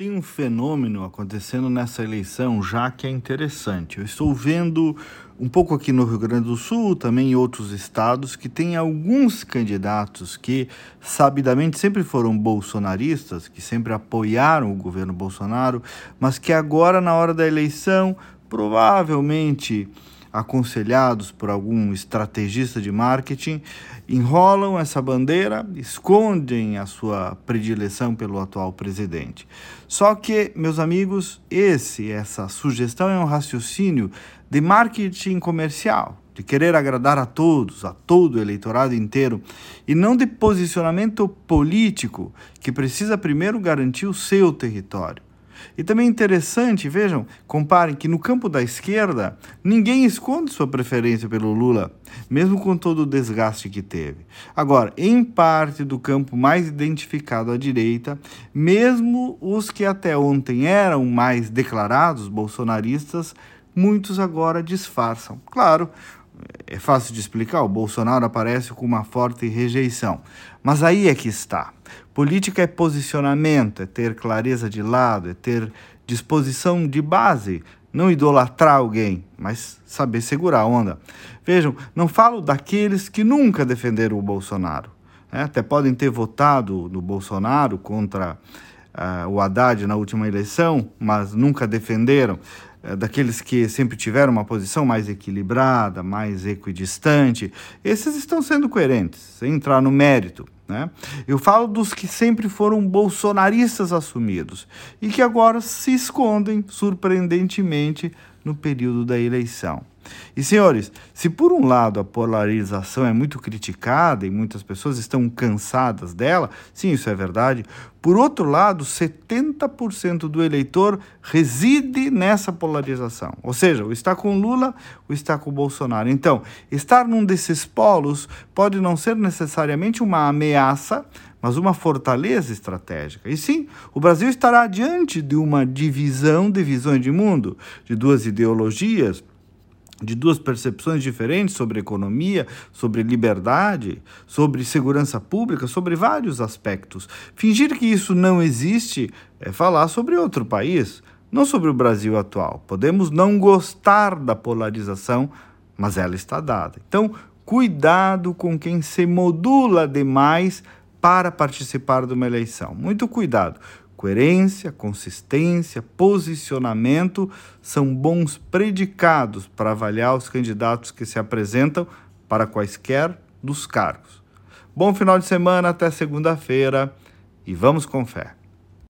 Tem um fenômeno acontecendo nessa eleição já que é interessante. Eu estou vendo um pouco aqui no Rio Grande do Sul, também em outros estados, que tem alguns candidatos que sabidamente sempre foram bolsonaristas, que sempre apoiaram o governo Bolsonaro, mas que agora, na hora da eleição, provavelmente aconselhados por algum estrategista de marketing, enrolam essa bandeira, escondem a sua predileção pelo atual presidente. Só que, meus amigos, esse essa sugestão é um raciocínio de marketing comercial, de querer agradar a todos, a todo o eleitorado inteiro, e não de posicionamento político que precisa primeiro garantir o seu território. E também interessante, vejam, comparem que no campo da esquerda, ninguém esconde sua preferência pelo Lula, mesmo com todo o desgaste que teve. Agora, em parte do campo mais identificado à direita, mesmo os que até ontem eram mais declarados bolsonaristas, muitos agora disfarçam. Claro, é fácil de explicar, o Bolsonaro aparece com uma forte rejeição. Mas aí é que está. Política é posicionamento, é ter clareza de lado, é ter disposição de base, não idolatrar alguém, mas saber segurar a onda. Vejam, não falo daqueles que nunca defenderam o Bolsonaro. Né? Até podem ter votado no Bolsonaro contra uh, o Haddad na última eleição, mas nunca defenderam. É, daqueles que sempre tiveram uma posição mais equilibrada, mais equidistante, esses estão sendo coerentes, sem entrar no mérito. Né? Eu falo dos que sempre foram bolsonaristas assumidos e que agora se escondem surpreendentemente no período da eleição. E senhores, se por um lado a polarização é muito criticada e muitas pessoas estão cansadas dela, sim, isso é verdade. Por outro lado, 70% do eleitor reside nessa polarização. Ou seja, o está com Lula, o está com Bolsonaro. Então, estar num desses polos pode não ser necessariamente uma ameaça, mas uma fortaleza estratégica. E sim, o Brasil estará diante de uma divisão de visões de mundo, de duas ideologias de duas percepções diferentes sobre economia, sobre liberdade, sobre segurança pública, sobre vários aspectos. Fingir que isso não existe é falar sobre outro país, não sobre o Brasil atual. Podemos não gostar da polarização, mas ela está dada. Então, cuidado com quem se modula demais para participar de uma eleição. Muito cuidado. Coerência, consistência, posicionamento são bons predicados para avaliar os candidatos que se apresentam para quaisquer dos cargos. Bom final de semana, até segunda-feira e vamos com fé.